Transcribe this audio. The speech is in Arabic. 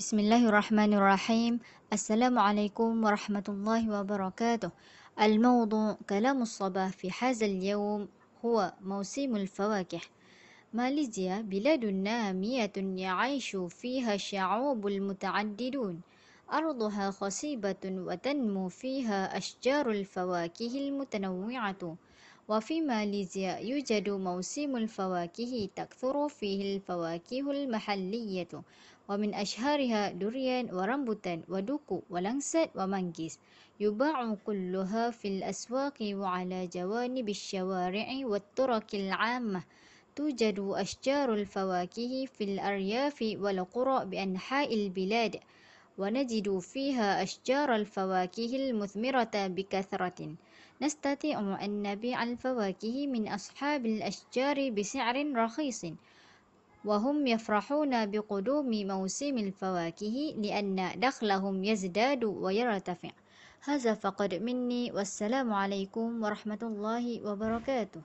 بسم الله الرحمن الرحيم السلام عليكم ورحمة الله وبركاته الموضوع كلام الصباح في هذا اليوم هو موسم الفواكه ماليزيا بلاد نامية يعيش فيها شعوب المتعددون أرضها خصيبة وتنمو فيها أشجار الفواكه المتنوعة وفي ماليزيا يوجد موسم الفواكه تكثر فيه الفواكه المحلية ومن أشهرها دوريان ورمبوتان ودوكو ولنسات ومانجيس يباع كلها في الأسواق وعلى جوانب الشوارع والطرق العامة توجد أشجار الفواكه في الأرياف والقرى بأنحاء البلاد ونجد فيها أشجار الفواكه المثمرة بكثرة. نستطيع أن نبيع الفواكه من أصحاب الأشجار بسعر رخيص وهم يفرحون بقدوم موسم الفواكه لأن دخلهم يزداد ويرتفع. هذا فقط مني والسلام عليكم ورحمة الله وبركاته.